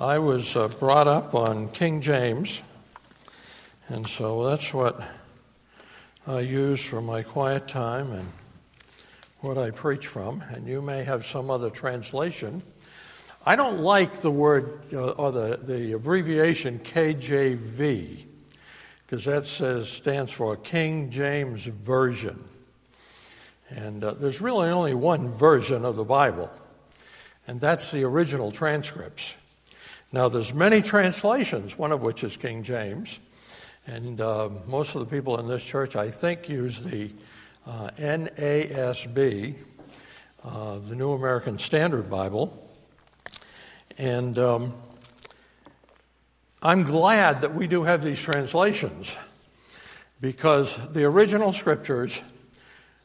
I was uh, brought up on King James, and so that's what I use for my quiet time and what I preach from. And you may have some other translation. I don't like the word uh, or the, the abbreviation KJV because that says stands for King James Version. And uh, there's really only one version of the Bible, and that's the original transcripts. Now, there's many translations, one of which is King James, and uh, most of the people in this church, I think, use the uh, NASB, uh, the New American Standard Bible. And um, I'm glad that we do have these translations because the original scriptures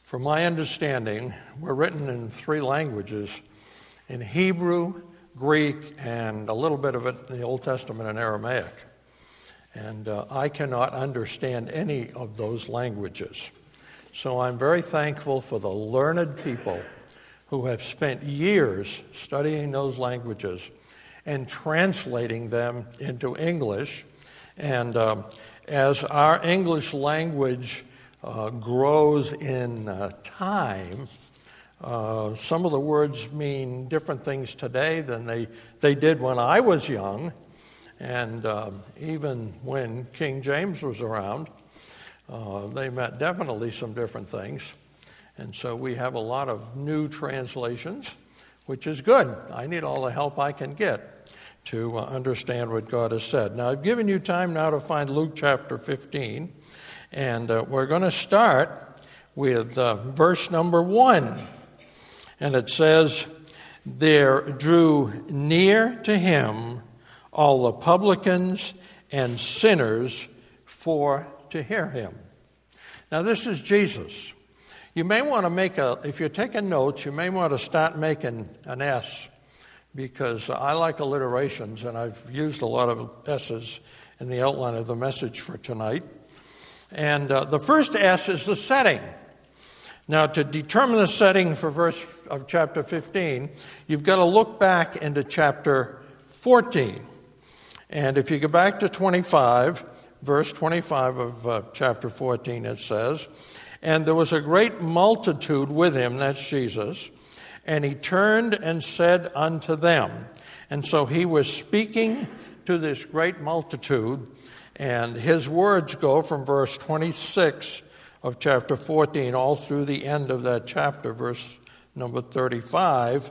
from my understanding, were written in three languages in Hebrew, Greek, and a little bit of it in the Old Testament in Aramaic. And uh, I cannot understand any of those languages. So I'm very thankful for the learned people who have spent years studying those languages and translating them into English. And um, as our English language uh, grows in uh, time, uh, some of the words mean different things today than they, they did when I was young, and um, even when King James was around. Uh, they meant definitely some different things. And so we have a lot of new translations, which is good. I need all the help I can get to uh, understand what God has said. Now, I've given you time now to find Luke chapter 15. And uh, we're going to start with uh, verse number one. And it says, There drew near to him all the publicans and sinners for to hear him. Now, this is Jesus. You may want to make a, if you're taking notes, you may want to start making an S because I like alliterations and I've used a lot of S's in the outline of the message for tonight. And uh, the first S is the setting. Now, to determine the setting for verse of chapter 15, you've got to look back into chapter 14. And if you go back to 25, verse 25 of uh, chapter 14, it says, And there was a great multitude with him, that's Jesus, and he turned and said unto them. And so he was speaking to this great multitude, and his words go from verse 26 of chapter 14 all through the end of that chapter, verse number 35.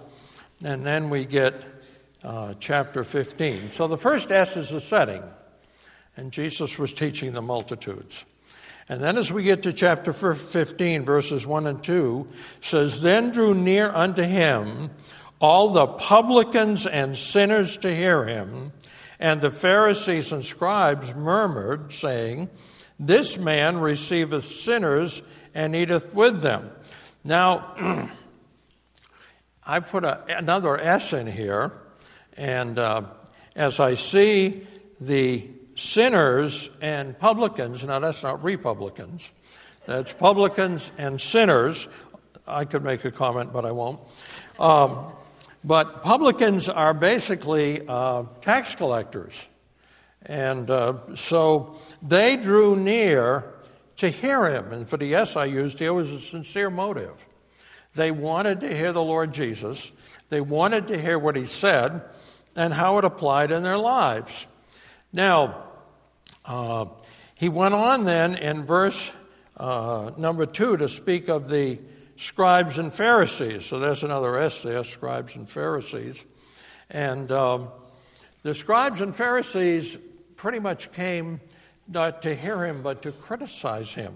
And then we get uh, chapter 15. So the first S is the setting. And Jesus was teaching the multitudes. And then as we get to chapter 15, verses 1 and 2, says, Then drew near unto him all the publicans and sinners to hear him. And the Pharisees and scribes murmured, saying, This man receiveth sinners and eateth with them. Now, I put a, another S in here, and uh, as I see the sinners and publicans, now that's not Republicans, that's publicans and sinners. I could make a comment, but I won't. Um, but publicans are basically uh, tax collectors. And uh, so they drew near to hear him. And for the yes I used here was a sincere motive. They wanted to hear the Lord Jesus, they wanted to hear what he said and how it applied in their lives. Now, uh, he went on then in verse uh, number two to speak of the scribes and Pharisees. So that's another S there, scribes and Pharisees. And um, the scribes and Pharisees pretty much came not to hear him, but to criticize him.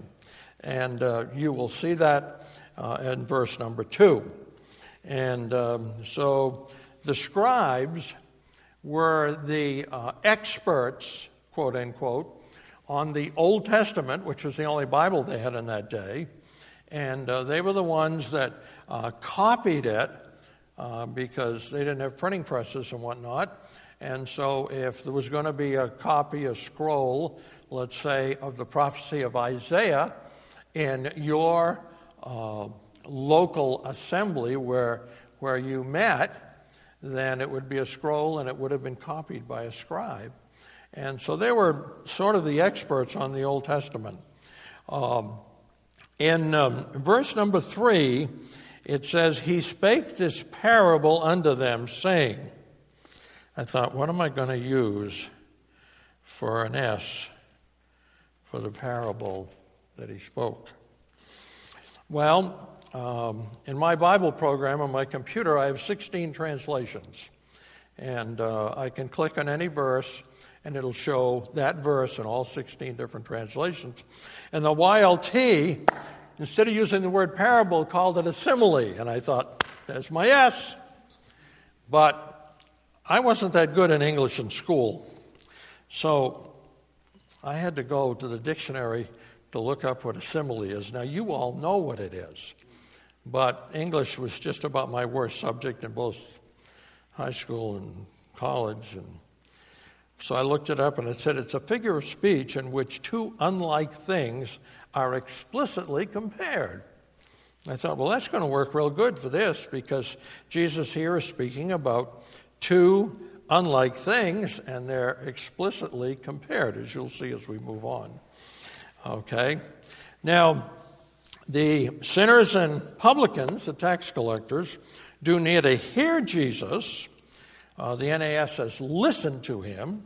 And uh, you will see that uh, in verse number two. And um, so the scribes were the uh, experts, quote unquote, on the Old Testament, which was the only Bible they had in that day. And uh, they were the ones that uh, copied it uh, because they didn't have printing presses and whatnot. And so, if there was going to be a copy, a scroll, let's say, of the prophecy of Isaiah in your uh, local assembly where, where you met, then it would be a scroll and it would have been copied by a scribe. And so they were sort of the experts on the Old Testament. Um, in um, verse number three, it says, He spake this parable unto them, saying, I thought, what am I going to use for an S for the parable that he spoke? Well, um, in my Bible program on my computer, I have 16 translations. And uh, I can click on any verse, and it'll show that verse in all 16 different translations. And the YLT, instead of using the word parable, called it a simile. And I thought, there's my S. But I wasn't that good in English in school. So I had to go to the dictionary to look up what a simile is. Now, you all know what it is. But English was just about my worst subject in both high school and college. And so I looked it up and it said it's a figure of speech in which two unlike things are explicitly compared. I thought, well, that's going to work real good for this because Jesus here is speaking about two unlike things and they're explicitly compared, as you'll see as we move on. Okay? Now, the sinners and publicans, the tax collectors, do near to hear Jesus. Uh, the NAS says, listen to him.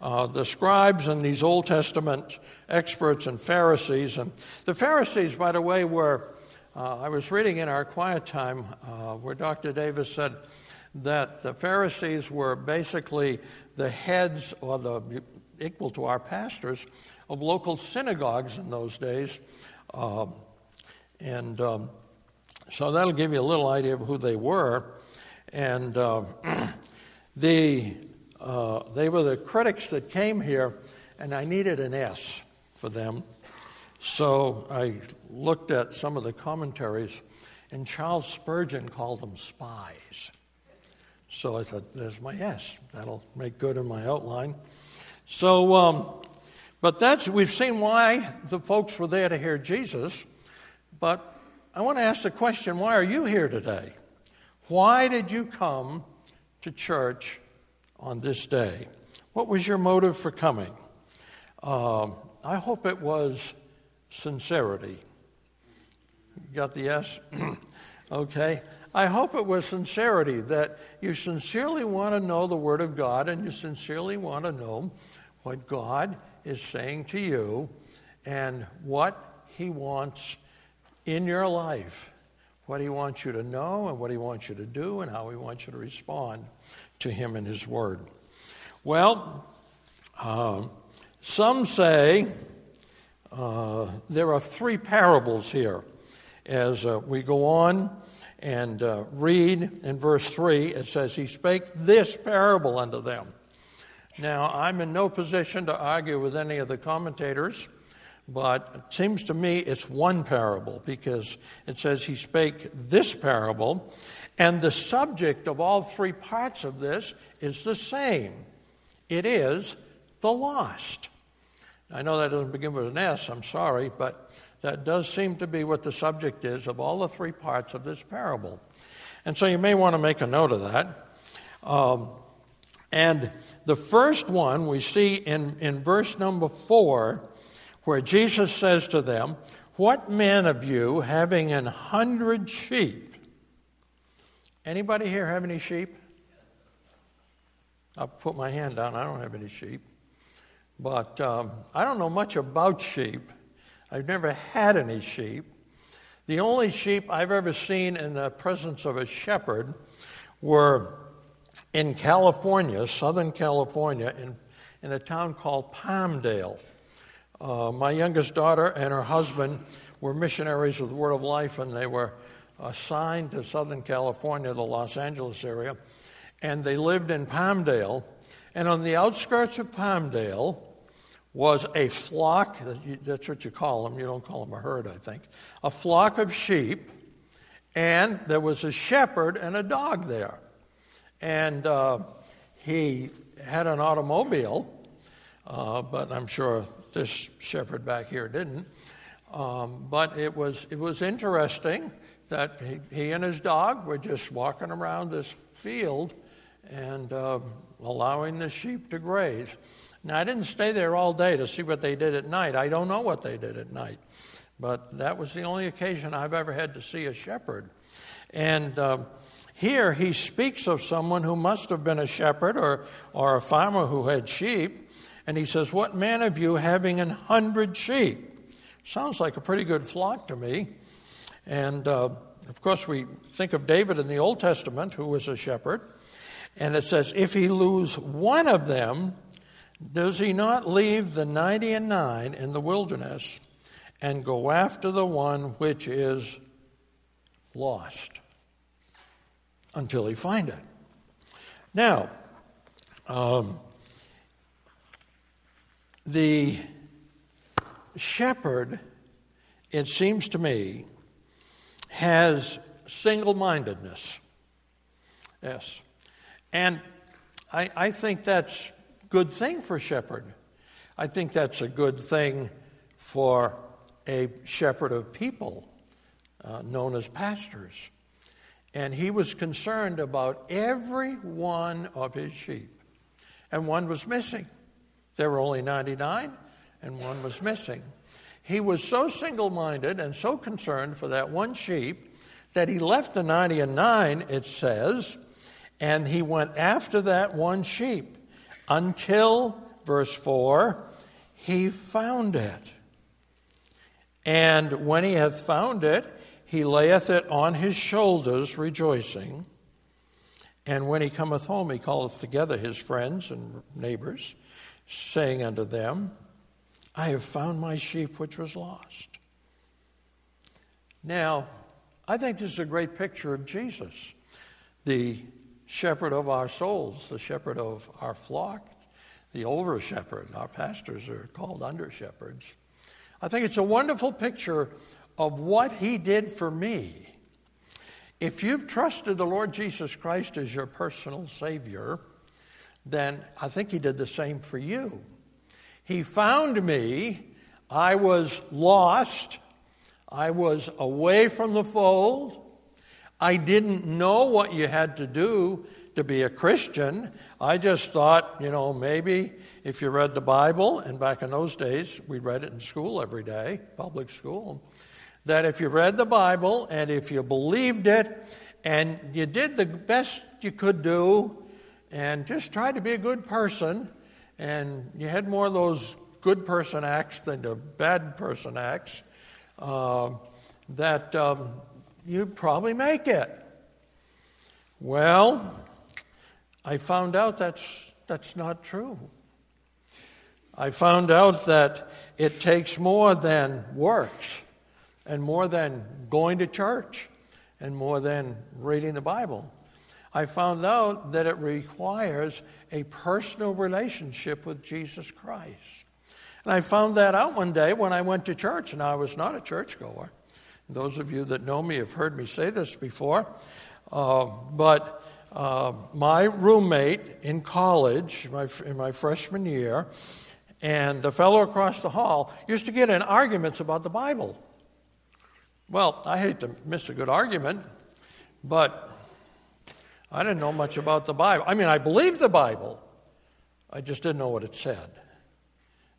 Uh, the scribes and these Old Testament experts and Pharisees, and the Pharisees, by the way, were, uh, I was reading in our quiet time uh, where Dr. Davis said that the Pharisees were basically the heads or the equal to our pastors of local synagogues in those days. Um, and um, so that'll give you a little idea of who they were. And uh, the, uh, they were the critics that came here, and I needed an S for them. So I looked at some of the commentaries, and Charles Spurgeon called them spies. So I thought, there's my S. That'll make good in my outline. So, um, but that's, we've seen why the folks were there to hear Jesus. But I want to ask the question why are you here today? Why did you come to church on this day? What was your motive for coming? Um, I hope it was sincerity. got the yes? okay. I hope it was sincerity that you sincerely want to know the Word of God and you sincerely want to know what God is saying to you and what He wants in your life what He wants you to know and what He wants you to do and how He wants you to respond to Him and His Word. Well, uh, some say uh, there are three parables here. As uh, we go on and uh, read in verse 3, it says, He spake this parable unto them. Now, I'm in no position to argue with any of the commentators but it seems to me it's one parable because it says he spake this parable, and the subject of all three parts of this is the same it is the lost. I know that doesn't begin with an S, I'm sorry, but that does seem to be what the subject is of all the three parts of this parable. And so you may want to make a note of that. Um, and the first one we see in, in verse number four where Jesus says to them, What man of you having an hundred sheep? Anybody here have any sheep? I'll put my hand down. I don't have any sheep. But um, I don't know much about sheep. I've never had any sheep. The only sheep I've ever seen in the presence of a shepherd were in California, Southern California, in, in a town called Palmdale. Uh, my youngest daughter and her husband were missionaries of the Word of Life, and they were assigned to Southern California, the Los Angeles area, and they lived in Palmdale. And on the outskirts of Palmdale was a flock, that's what you call them, you don't call them a herd, I think, a flock of sheep, and there was a shepherd and a dog there. And uh, he had an automobile, uh, but I'm sure this shepherd back here didn't. Um, but it was, it was interesting that he, he and his dog were just walking around this field and uh, allowing the sheep to graze. Now, I didn't stay there all day to see what they did at night. I don't know what they did at night. But that was the only occasion I've ever had to see a shepherd. And uh, here he speaks of someone who must have been a shepherd or, or a farmer who had sheep. And he says, What man of you having an hundred sheep? Sounds like a pretty good flock to me. And uh, of course, we think of David in the Old Testament, who was a shepherd. And it says, If he lose one of them, does he not leave the ninety and nine in the wilderness and go after the one which is lost until he find it? Now, um, the shepherd, it seems to me, has single mindedness. Yes. And I, I think that's good thing for a shepherd. I think that's a good thing for a shepherd of people uh, known as pastors. And he was concerned about every one of his sheep. And one was missing. There were only 99, and one was missing. He was so single minded and so concerned for that one sheep that he left the 90 and 9, it says, and he went after that one sheep until, verse 4, he found it. And when he hath found it, he layeth it on his shoulders, rejoicing. And when he cometh home, he calleth together his friends and neighbors, saying unto them, I have found my sheep which was lost. Now, I think this is a great picture of Jesus, the shepherd of our souls, the shepherd of our flock, the over shepherd. Our pastors are called under shepherds. I think it's a wonderful picture of what he did for me. If you've trusted the Lord Jesus Christ as your personal Savior, then I think he did the same for you. He found me. I was lost. I was away from the fold. I didn't know what you had to do to be a Christian. I just thought, you know, maybe if you read the Bible, and back in those days, we read it in school every day, public school, that if you read the Bible and if you believed it and you did the best you could do and just tried to be a good person, and you had more of those good person acts than the bad person acts, uh, that um, you'd probably make it. Well, I found out that's, that's not true. I found out that it takes more than works and more than going to church and more than reading the Bible. I found out that it requires a personal relationship with Jesus Christ. And I found that out one day when I went to church, and I was not a churchgoer. Those of you that know me have heard me say this before. Uh, but uh, my roommate in college, my, in my freshman year, and the fellow across the hall used to get in arguments about the Bible. Well, I hate to miss a good argument, but I didn't know much about the Bible. I mean, I believed the Bible, I just didn't know what it said.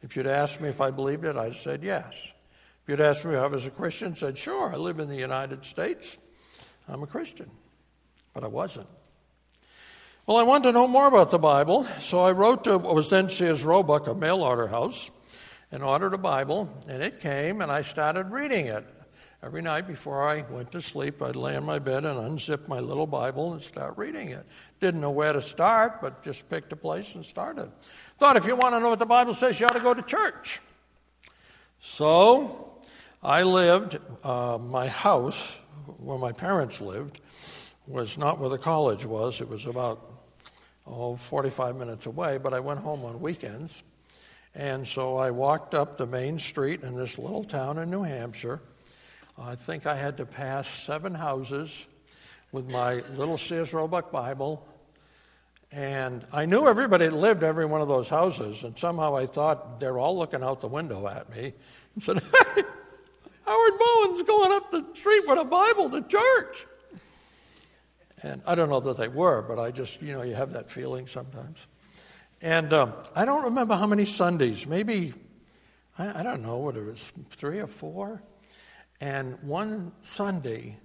If you'd asked me if I believed it, I'd have said yes. You'd asked me if I was a Christian, I'd said, sure, I live in the United States. I'm a Christian. But I wasn't. Well, I wanted to know more about the Bible, so I wrote to what was then Sears Roebuck, a mail order house, and ordered a Bible, and it came, and I started reading it. Every night before I went to sleep, I'd lay in my bed and unzip my little Bible and start reading it. Didn't know where to start, but just picked a place and started. Thought if you want to know what the Bible says, you ought to go to church. So I lived, uh, my house, where my parents lived, was not where the college was. It was about, oh, 45 minutes away, but I went home on weekends. And so I walked up the main street in this little town in New Hampshire. I think I had to pass seven houses with my little Sears Roebuck Bible. And I knew everybody that lived every one of those houses, and somehow I thought they're all looking out the window at me and said, Howard Bowen's going up the street with a Bible to church. And I don't know that they were, but I just, you know, you have that feeling sometimes. And um, I don't remember how many Sundays, maybe, I, I don't know what it was, three or four. And one Sunday,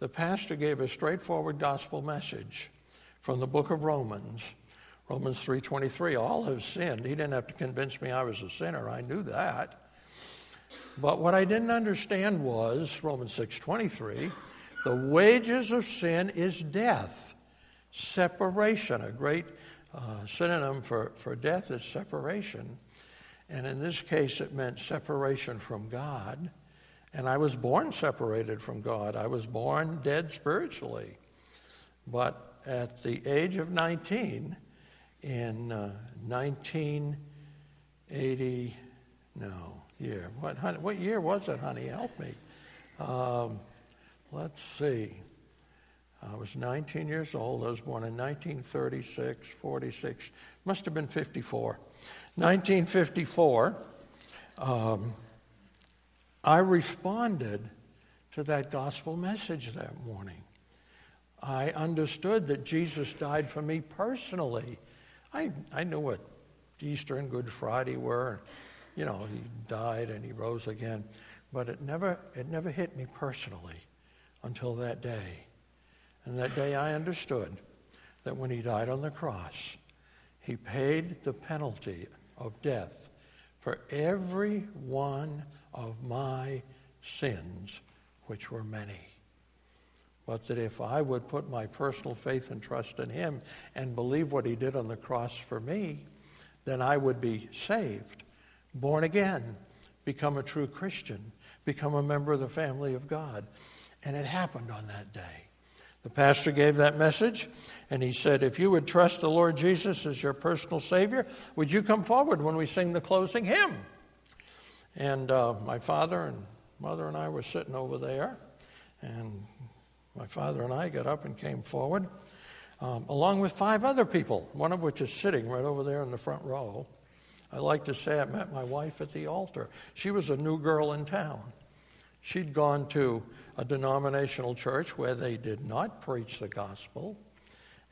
the pastor gave a straightforward gospel message from the book of Romans. Romans 3:23 all have sinned. He didn't have to convince me I was a sinner. I knew that. But what I didn't understand was Romans 6:23, the wages of sin is death, separation. A great uh, synonym for, for death is separation. And in this case, it meant separation from God. And I was born separated from God. I was born dead spiritually. But at the age of 19, in uh, 1980, no, year. What, honey, what year was it, honey? Help me. Um, let's see. I was 19 years old. I was born in 1936, 46, must have been 54. 1954, um, I responded to that gospel message that morning. I understood that Jesus died for me personally. I, I knew what Easter and Good Friday were. You know, he died and he rose again. But it never, it never hit me personally until that day. And that day I understood that when he died on the cross, he paid the penalty of death for every one of my sins, which were many. But that if I would put my personal faith and trust in him and believe what he did on the cross for me, then I would be saved, born again, become a true Christian, become a member of the family of God. And it happened on that day. The pastor gave that message, and he said, If you would trust the Lord Jesus as your personal Savior, would you come forward when we sing the closing hymn? And uh, my father and mother and I were sitting over there, and my father and I got up and came forward, um, along with five other people, one of which is sitting right over there in the front row. I like to say I met my wife at the altar. She was a new girl in town. She'd gone to a denominational church where they did not preach the gospel,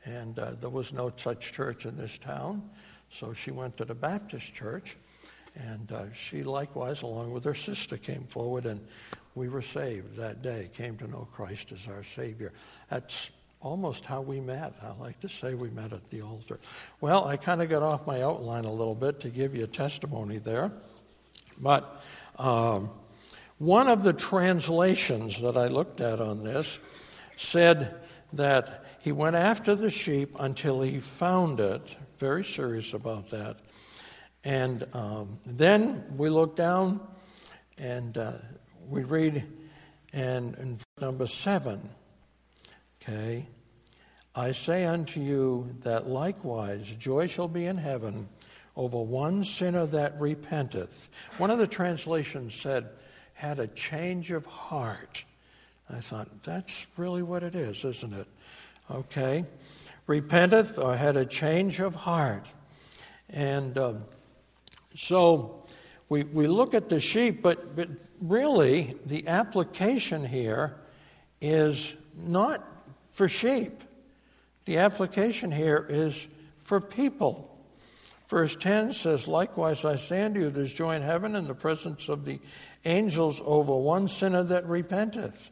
and uh, there was no such church in this town. So she went to the Baptist church, and uh, she likewise, along with her sister, came forward, and we were saved that day, came to know Christ as our Savior. That's almost how we met. I like to say we met at the altar. Well, I kind of got off my outline a little bit to give you a testimony there, but. Um, one of the translations that I looked at on this said that he went after the sheep until he found it, very serious about that. And um, then we look down and uh, we read in, in number seven, okay, I say unto you that likewise joy shall be in heaven over one sinner that repenteth. One of the translations said, had a change of heart. I thought, that's really what it is, isn't it? Okay. Repenteth or had a change of heart. And um, so we, we look at the sheep, but, but really the application here is not for sheep. The application here is for people. Verse 10 says, Likewise I say unto you, there's joy in heaven in the presence of the angels over one sinner that repenteth.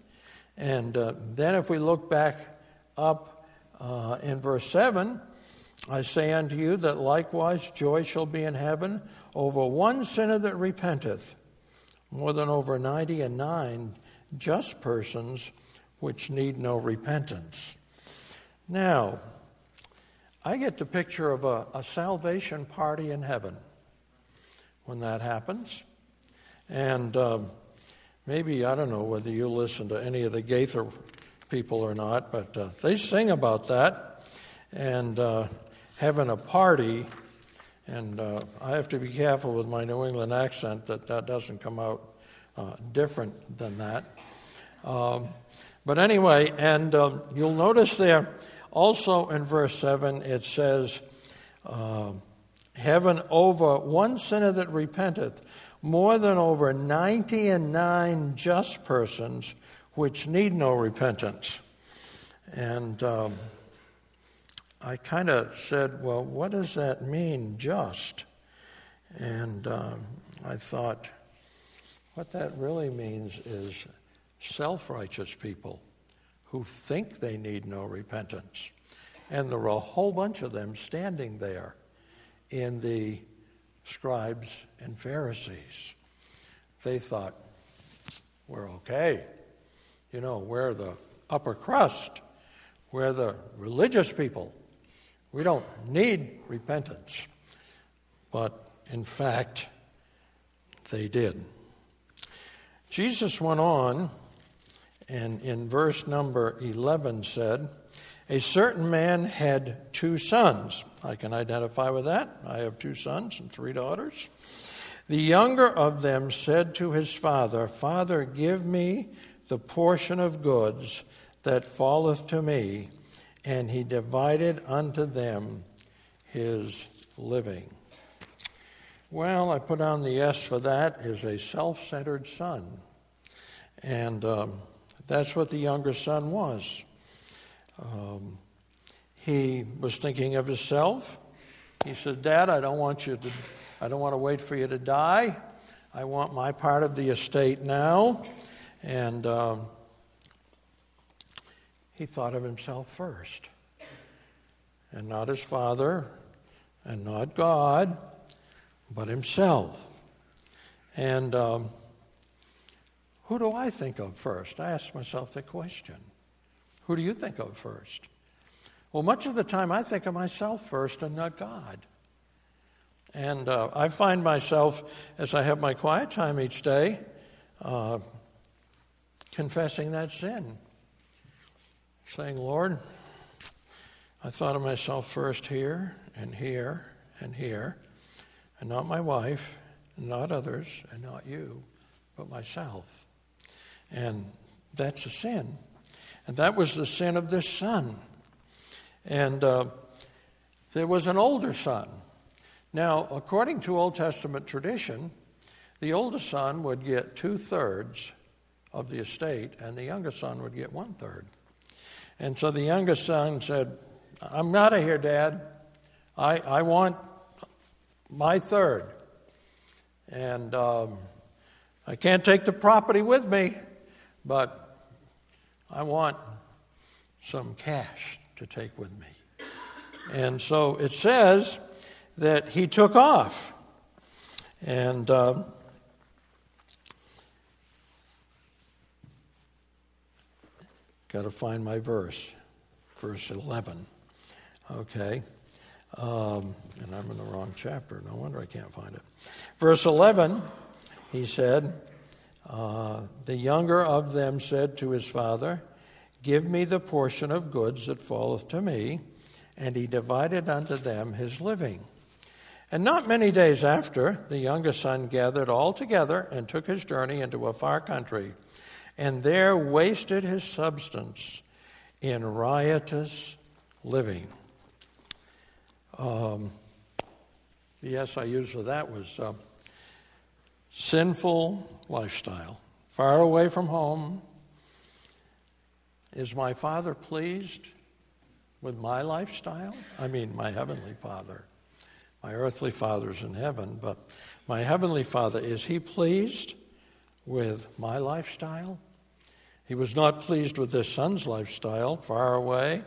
And uh, then if we look back up uh, in verse 7, I say unto you that likewise joy shall be in heaven over one sinner that repenteth, more than over ninety and nine just persons which need no repentance. Now, I get the picture of a, a salvation party in heaven when that happens. And um, maybe, I don't know whether you listen to any of the Gaither people or not, but uh, they sing about that and uh, having a party. And uh, I have to be careful with my New England accent that that doesn't come out uh, different than that. Um, but anyway, and um, you'll notice there also in verse 7 it says, uh, Heaven over one sinner that repenteth more than over 90 and 9 just persons which need no repentance. And um, I kind of said, well, what does that mean, just? And um, I thought, what that really means is self righteous people who think they need no repentance. And there were a whole bunch of them standing there in the scribes and Pharisees. They thought, we're okay. You know, we're the upper crust, we're the religious people. We don't need repentance. But in fact, they did. Jesus went on and in verse number 11 said, A certain man had two sons. I can identify with that. I have two sons and three daughters. The younger of them said to his father, Father, give me the portion of goods that falleth to me. And he divided unto them his living. Well, I put on the S for that is a self centered son. And um, that's what the younger son was. Um, he was thinking of himself. He said, Dad, I don't want you to, I don't want to wait for you to die. I want my part of the estate now. And um, he thought of himself first, and not his father, and not God, but himself. And um, who do I think of first? I ask myself the question. Who do you think of first? Well, much of the time I think of myself first and not God. And uh, I find myself, as I have my quiet time each day, uh, confessing that sin. Saying, Lord, I thought of myself first here and here and here, and not my wife, and not others, and not you, but myself. And that's a sin. And that was the sin of this son. And uh, there was an older son. Now, according to Old Testament tradition, the oldest son would get two thirds of the estate, and the youngest son would get one third. And so the youngest son said, I'm out of here, Dad. I, I want my third. And um, I can't take the property with me but I want some cash to take with me. And so it says that he took off. And uh, got to find my verse, verse 11. Okay. Um, and I'm in the wrong chapter. No wonder I can't find it. Verse 11, he said, uh, the younger of them said to his father, Give me the portion of goods that falleth to me. And he divided unto them his living. And not many days after, the youngest son gathered all together and took his journey into a far country, and there wasted his substance in riotous living. Um, the S I used for that was uh, sinful lifestyle, far away from home. Is my Father pleased with my lifestyle? I mean, my Heavenly Father. My earthly Father's in heaven, but my Heavenly Father, is He pleased with my lifestyle? He was not pleased with this son's lifestyle, far away,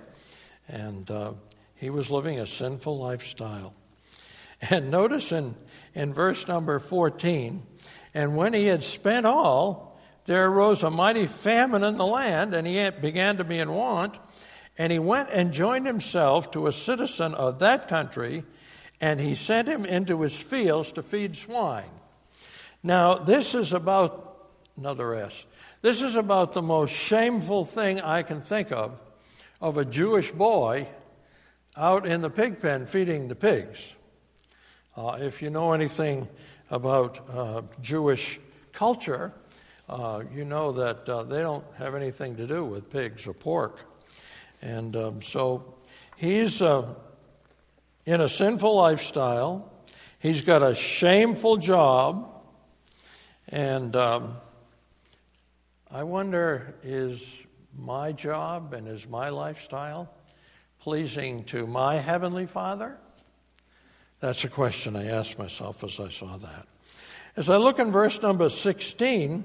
and uh, he was living a sinful lifestyle. And notice in, in verse number 14, and when he had spent all, there arose a mighty famine in the land, and he began to be in want. And he went and joined himself to a citizen of that country, and he sent him into his fields to feed swine. Now, this is about, another S, this is about the most shameful thing I can think of of a Jewish boy out in the pig pen feeding the pigs. Uh, if you know anything about uh, Jewish culture, uh, you know that uh, they don't have anything to do with pigs or pork. And um, so he's uh, in a sinful lifestyle, he's got a shameful job, And um, I wonder is my job and is my lifestyle pleasing to my Heavenly Father? That's a question I asked myself as I saw that. As I look in verse number 16,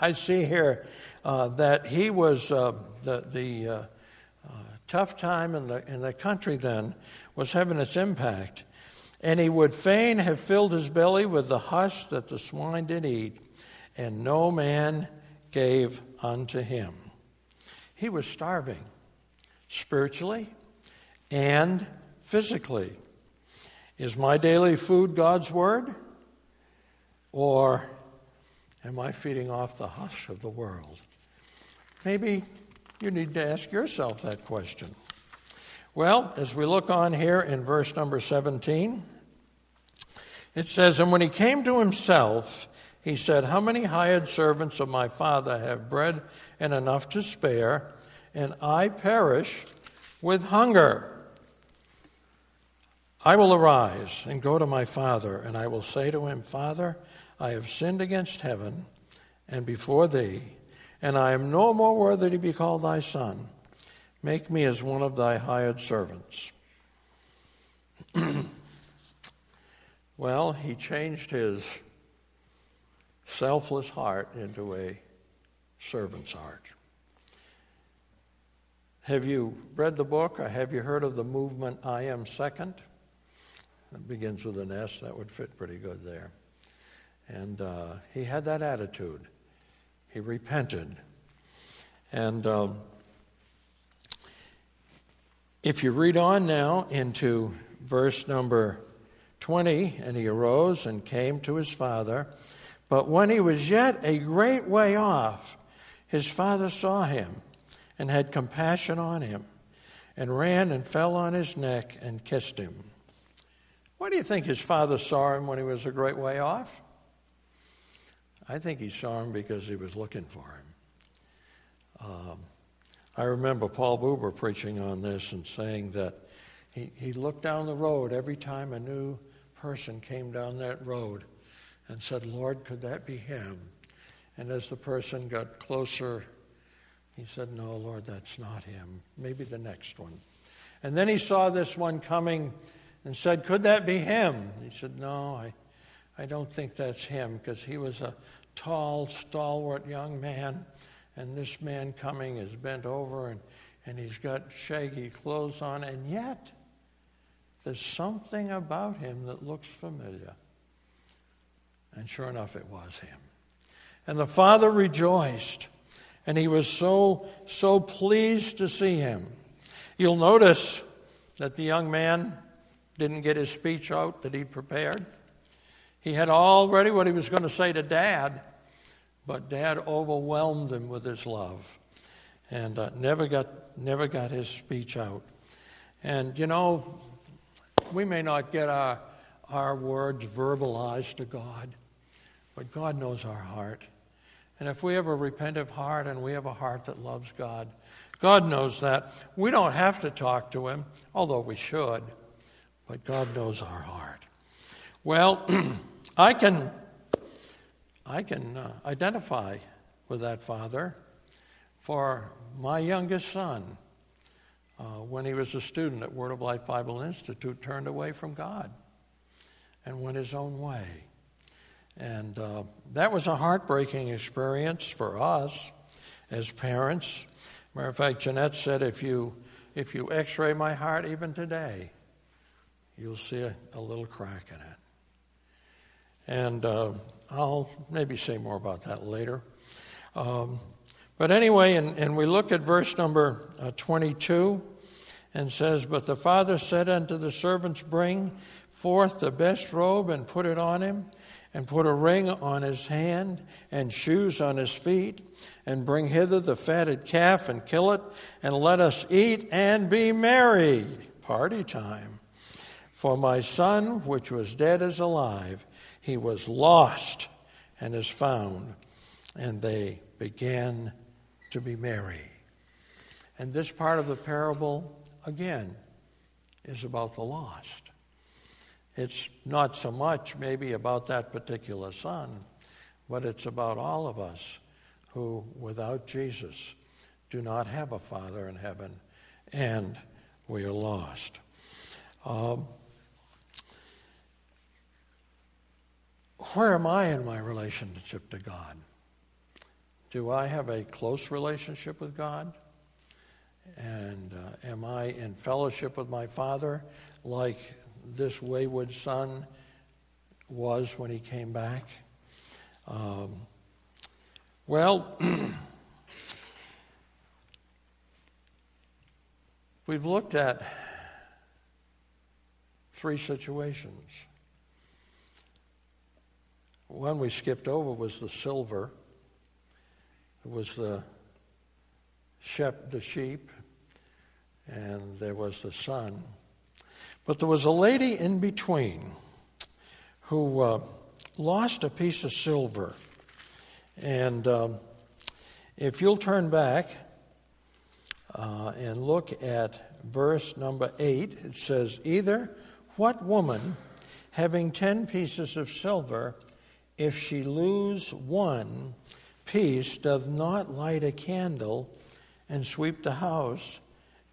I see here uh, that he was uh, the, the uh, uh, tough time in the, in the country then was having its impact. And he would fain have filled his belly with the husk that the swine did eat, and no man gave unto him. He was starving spiritually and physically. Is my daily food God's word? Or am I feeding off the husk of the world? Maybe you need to ask yourself that question. Well, as we look on here in verse number 17, it says, And when he came to himself, he said, How many hired servants of my father have bread and enough to spare, and I perish with hunger? I will arise and go to my father, and I will say to him, Father, I have sinned against heaven and before thee, and I am no more worthy to be called thy son. Make me as one of thy hired servants. well, he changed his selfless heart into a servant's heart. Have you read the book or have you heard of the movement I Am Second? It begins with an S. That would fit pretty good there. And uh, he had that attitude. He repented. And um, if you read on now into verse number 20, and he arose and came to his father. But when he was yet a great way off, his father saw him and had compassion on him, and ran and fell on his neck and kissed him. Why do you think his father saw him when he was a great way off? I think he saw him because he was looking for him. Um, I remember Paul Buber preaching on this and saying that he, he looked down the road every time a new person came down that road and said, Lord, could that be him? And as the person got closer, he said, No, Lord, that's not him. Maybe the next one. And then he saw this one coming and said, Could that be him? He said, No, I, I don't think that's him because he was a tall, stalwart young man. And this man coming is bent over and, and he's got shaggy clothes on. And yet, there's something about him that looks familiar. And sure enough, it was him. And the father rejoiced, and he was so, so pleased to see him. You'll notice that the young man didn't get his speech out that he prepared. He had already what he was going to say to Dad, but Dad overwhelmed him with his love and uh, never, got, never got his speech out. And you know, we may not get our, our words verbalized to God, but God knows our heart. And if we have a repentant heart and we have a heart that loves God, God knows that. We don't have to talk to Him, although we should but God knows our heart. Well, I can, I can uh, identify with that father for my youngest son. Uh, when he was a student at Word of Life Bible Institute, turned away from God and went his own way. And uh, that was a heartbreaking experience for us as parents. Matter of fact, Jeanette said, if you, if you x ray my heart even today, you'll see a, a little crack in it. And uh, I'll maybe say more about that later. Um, but anyway, and, and, we look at verse number uh, 22 and says, But the father said unto the servants, Bring forth the best robe and put it on him, and put a ring on his hand and shoes on his feet, and bring hither the fatted calf and kill it, and let us eat and be merry. Party time. For my son, which was dead, is alive. He was lost and is found. And they began to be merry. And this part of the parable, again, is about the lost. It's not so much maybe about that particular son, but it's about all of us who, without Jesus, do not have a Father in heaven, and we are lost. Um, where am I in my relationship to God? Do I have a close relationship with God? And uh, am I in fellowship with my Father like this wayward son was when he came back? Um, well, we've looked at three situations. One we skipped over was the silver. It was the, shep, the sheep, and there was the son. But there was a lady in between who uh, lost a piece of silver. And um, if you'll turn back uh, and look at verse number 8, it says, Either what woman, having ten pieces of silver, if she lose one piece, doth not light a candle and sweep the house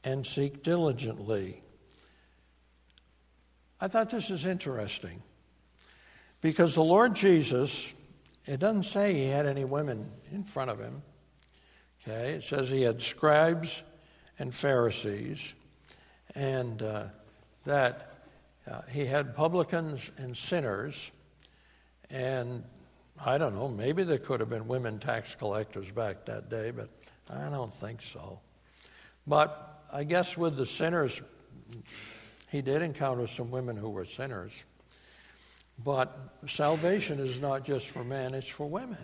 and seek diligently? I thought this is interesting because the Lord Jesus, it doesn't say he had any women in front of him. Okay, it says he had scribes and Pharisees, and uh, that uh, he had publicans and sinners, and I don't know, maybe there could have been women tax collectors back that day, but I don't think so. But I guess with the sinners, he did encounter some women who were sinners. But salvation is not just for men, it's for women.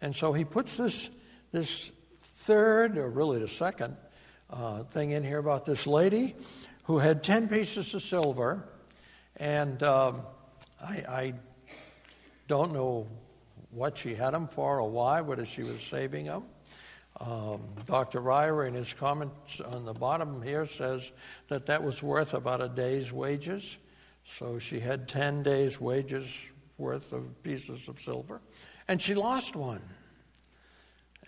And so he puts this, this third, or really the second, uh, thing in here about this lady who had 10 pieces of silver. And um, I, I, don't know what she had them for or why, whether she was saving them. Um, Dr. Ryrie, in his comments on the bottom here, says that that was worth about a day's wages. So she had 10 days' wages worth of pieces of silver, and she lost one.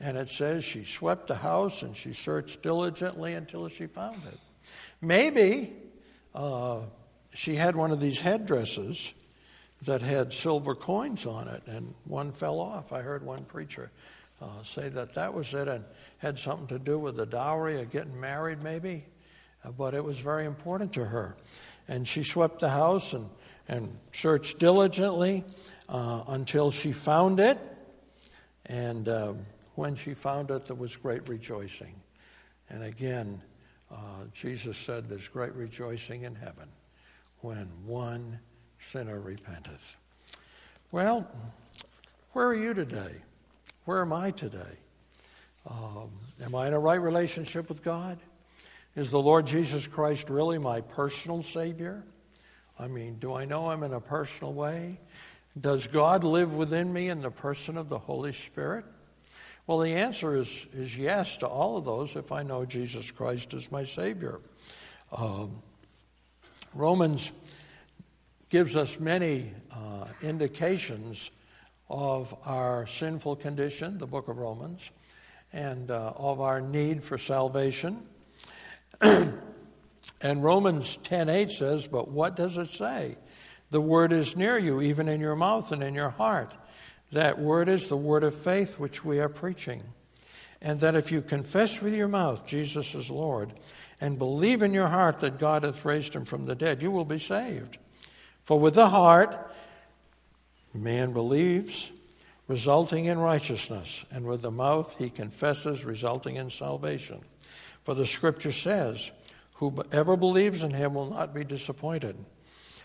And it says she swept the house and she searched diligently until she found it. Maybe uh, she had one of these headdresses that had silver coins on it, and one fell off. I heard one preacher uh, say that that was it and had something to do with the dowry or getting married, maybe. Uh, but it was very important to her. And she swept the house and, and searched diligently uh, until she found it. And uh, when she found it, there was great rejoicing. And again, uh, Jesus said, There's great rejoicing in heaven when one sinner repenteth. Well, where are you today? Where am I today? Um, am I in a right relationship with God? Is the Lord Jesus Christ really my personal Savior? I mean, do I know Him in a personal way? Does God live within me in the person of the Holy Spirit? Well, the answer is, is yes to all of those if I know Jesus Christ as my Savior. Um, Romans gives us many uh, indications of our sinful condition, the book of Romans, and uh, of our need for salvation. and Romans 10:8 says, "But what does it say? The word is near you, even in your mouth and in your heart." That word is the word of faith which we are preaching. And that if you confess with your mouth Jesus is Lord and believe in your heart that God hath raised him from the dead, you will be saved. For with the heart man believes, resulting in righteousness, and with the mouth he confesses, resulting in salvation. For the scripture says, Whoever believes in him will not be disappointed.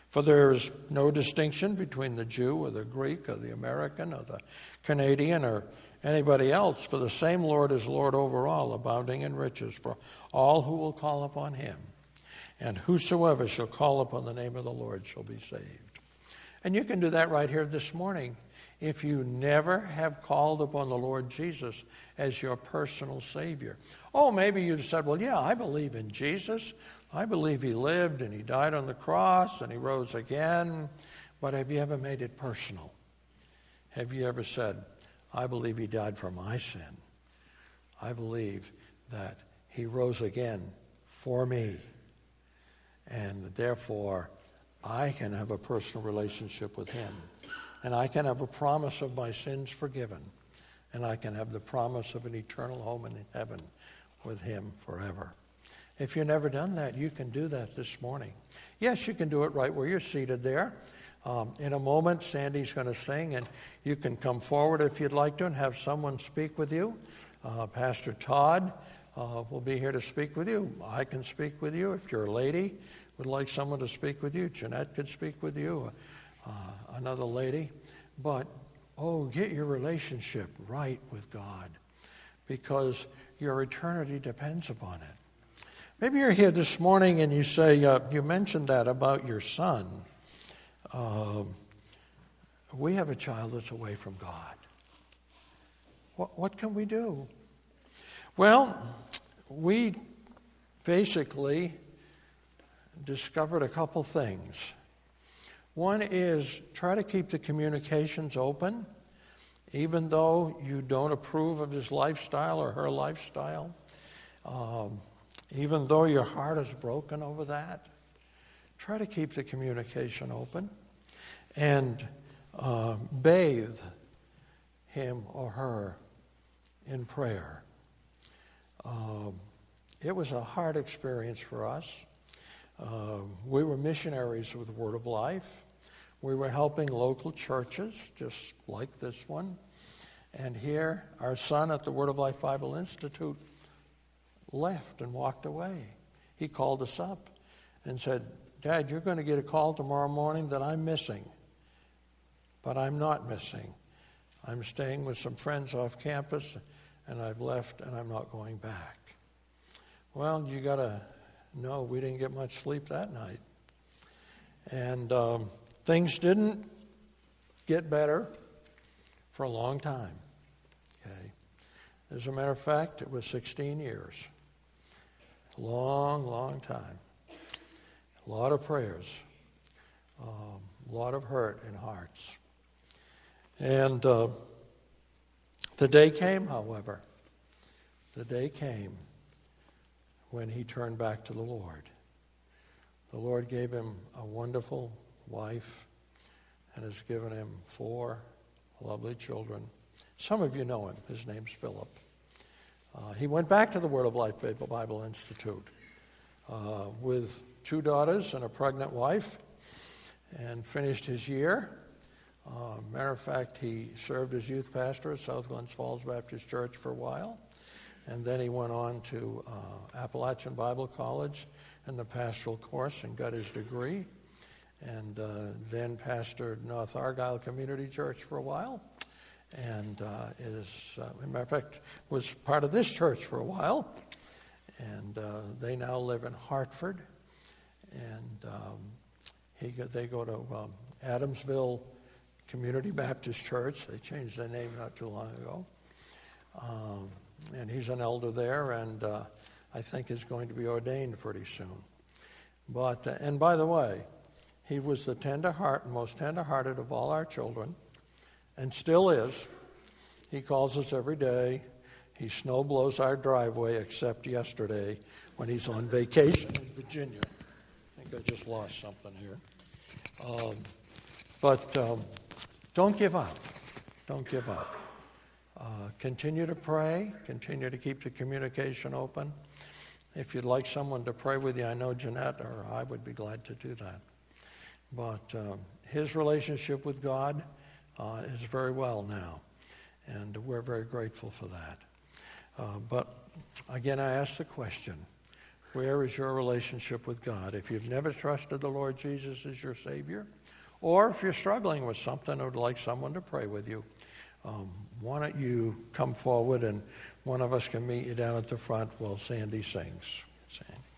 For there is no distinction between the Jew or the Greek or the American or the Canadian or anybody else, for the same Lord is Lord over all, abounding in riches for all who will call upon him. And whosoever shall call upon the name of the Lord shall be saved. And you can do that right here this morning if you never have called upon the Lord Jesus as your personal Savior. Oh, maybe you've said, Well, yeah, I believe in Jesus. I believe He lived and He died on the cross and He rose again. But have you ever made it personal? Have you ever said, I believe he died for my sin? I believe that he rose again for me. And therefore, I can have a personal relationship with him. And I can have a promise of my sins forgiven. And I can have the promise of an eternal home in heaven with him forever. If you've never done that, you can do that this morning. Yes, you can do it right where you're seated there. Um, in a moment, Sandy's going to sing, and you can come forward if you'd like to and have someone speak with you. Uh, Pastor Todd uh, will be here to speak with you. I can speak with you. If you're a lady, would like someone to speak with you, Jeanette could speak with you, uh, another lady. But, oh, get your relationship right with God because your eternity depends upon it. Maybe you're here this morning and you say, uh, you mentioned that about your son. Uh, we have a child that's away from God. What, what can we do? Well, we basically discovered a couple things. One is try to keep the communications open, even though you don't approve of his lifestyle or her lifestyle, um, even though your heart is broken over that. Try to keep the communication open and uh, bathe him or her in prayer. Um, it was a hard experience for us. Uh, we were missionaries with Word of Life. We were helping local churches, just like this one. And here, our son at the Word of Life Bible Institute left and walked away. He called us up and said, Dad, you're going to get a call tomorrow morning that I'm missing. But I'm not missing. I'm staying with some friends off campus, and I've left, and I'm not going back. Well, you got to know we didn't get much sleep that night. And um, things didn't get better for a long time. Okay. As a matter of fact, it was 16 years. Long, long time. A lot of prayers. Um, a lot of hurt in hearts. And uh, the day came, however. The day came when he turned back to the Lord. The Lord gave him a wonderful wife and has given him four lovely children. Some of you know him. His name's Philip. Uh, he went back to the Word of Life Bible Institute uh, with two daughters and a pregnant wife and finished his year. Uh, matter of fact, he served as youth pastor at South Glens Falls Baptist Church for a while. And then he went on to uh, Appalachian Bible College in the pastoral course and got his degree. And uh, then pastored North Argyle Community Church for a while. And uh, is, uh, matter of fact, was part of this church for a while. And uh, they now live in Hartford. And um, he, they go to um, Adamsville Community Baptist Church. They changed their name not too long ago. Um, and he's an elder there, and uh, I think is going to be ordained pretty soon. But uh, and by the way, he was the tender heart, most tender-hearted of all our children, and still is. He calls us every day. He snow blows our driveway, except yesterday when he's on vacation in Virginia. I think I just lost something here. Um, but um, don't give up. Don't give up. Uh, continue to pray, continue to keep the communication open. If you'd like someone to pray with you, I know Jeanette or I would be glad to do that. But uh, his relationship with God uh, is very well now, and we're very grateful for that. Uh, but again, I ask the question where is your relationship with God? If you've never trusted the Lord Jesus as your Savior, or if you're struggling with something and would like someone to pray with you, um, why don't you come forward and one of us can meet you down at the front while Sandy sings. Sandy.